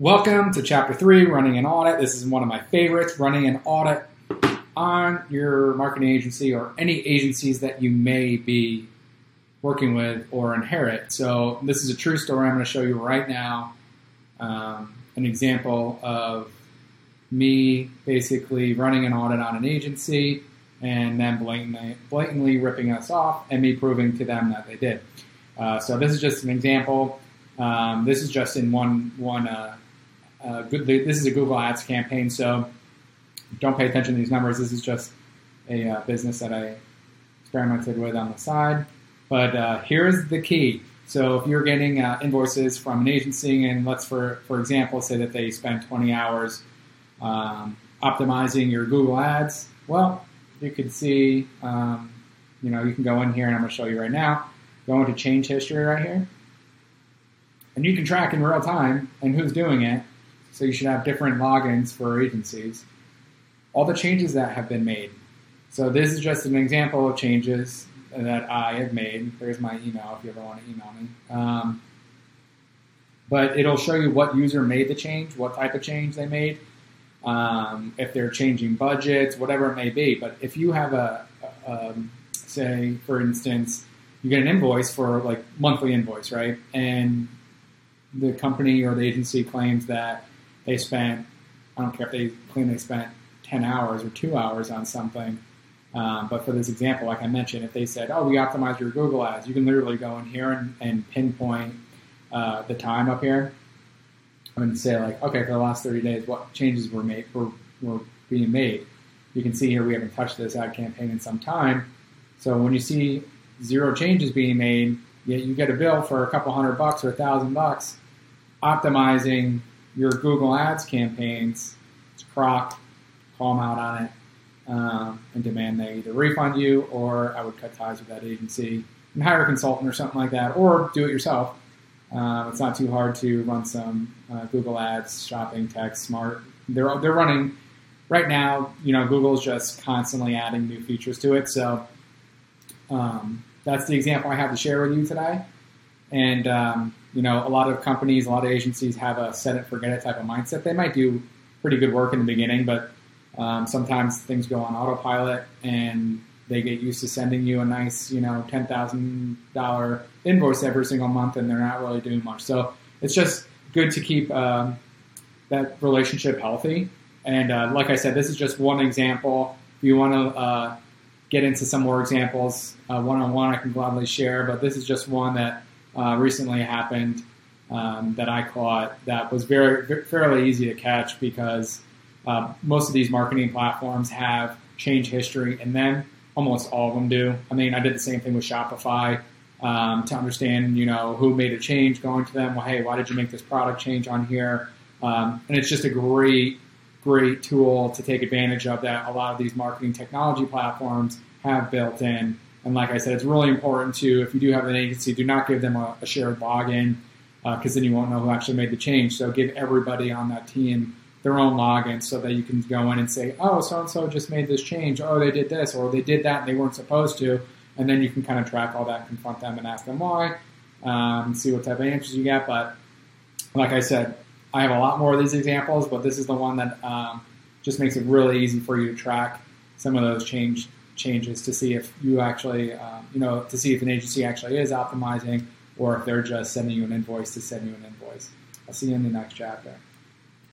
Welcome to Chapter 3 Running an Audit. This is one of my favorites running an audit on your marketing agency or any agencies that you may be working with or inherit. So, this is a true story I'm going to show you right now. Um, an example of me basically running an audit on an agency and then blatantly, blatantly ripping us off and me proving to them that they did. Uh, so, this is just an example. Um, this is just in one one uh, uh, good, this is a Google Ads campaign, so don't pay attention to these numbers. This is just a uh, business that I experimented with on the side. But uh, here's the key. So if you're getting uh, invoices from an agency, and let's for for example say that they spend 20 hours um, optimizing your Google Ads, well, you could see, um, you know, you can go in here, and I'm going to show you right now. Go into change history right here, and you can track in real time and who's doing it so you should have different logins for agencies. All the changes that have been made. So this is just an example of changes that I have made. There's my email if you ever want to email me. Um, but it'll show you what user made the change, what type of change they made, um, if they're changing budgets, whatever it may be. But if you have a, a um, say, for instance, you get an invoice for like monthly invoice, right? And the company or the agency claims that they spent, I don't care if they claim they spent 10 hours or two hours on something. Um, but for this example, like I mentioned, if they said, oh, we optimized your Google ads, you can literally go in here and, and pinpoint uh, the time up here and say like, okay, for the last 30 days, what changes were made were, were being made. You can see here we haven't touched this ad campaign in some time. So when you see zero changes being made, yet you get a bill for a couple hundred bucks or a thousand bucks optimizing your Google Ads campaigns, it's Croc, call them out on it, um, and demand they either refund you or I would cut ties with that agency and hire a consultant or something like that, or do it yourself. Uh, it's not too hard to run some uh, Google Ads, shopping, text, smart. They're they're running right now. You know, Google's just constantly adding new features to it. So um, that's the example I have to share with you today. And um, you know, a lot of companies, a lot of agencies have a set it, forget it type of mindset. They might do pretty good work in the beginning, but um, sometimes things go on autopilot and they get used to sending you a nice, you know, ten thousand dollar invoice every single month, and they're not really doing much. So it's just good to keep um, that relationship healthy. And uh, like I said, this is just one example. If you want to uh, get into some more examples one on one, I can gladly share. But this is just one that uh, recently happened um, that I caught that was very, very fairly easy to catch because uh, most of these marketing platforms have change history in them. Almost all of them do. I mean, I did the same thing with Shopify um, to understand, you know, who made a change, going to them. Well, hey, why did you make this product change on here? Um, and it's just a great, great tool to take advantage of that. A lot of these marketing technology platforms have built in and like I said, it's really important to, if you do have an agency, do not give them a, a shared login because uh, then you won't know who actually made the change. So give everybody on that team their own login so that you can go in and say, oh, so and so just made this change. Oh, they did this, or they did that and they weren't supposed to. And then you can kind of track all that, confront them, and ask them why, um, see what type of answers you get. But like I said, I have a lot more of these examples, but this is the one that um, just makes it really easy for you to track some of those change changes to see if you actually, um, you know, to see if an agency actually is optimizing or if they're just sending you an invoice to send you an invoice. I'll see you in the next chapter.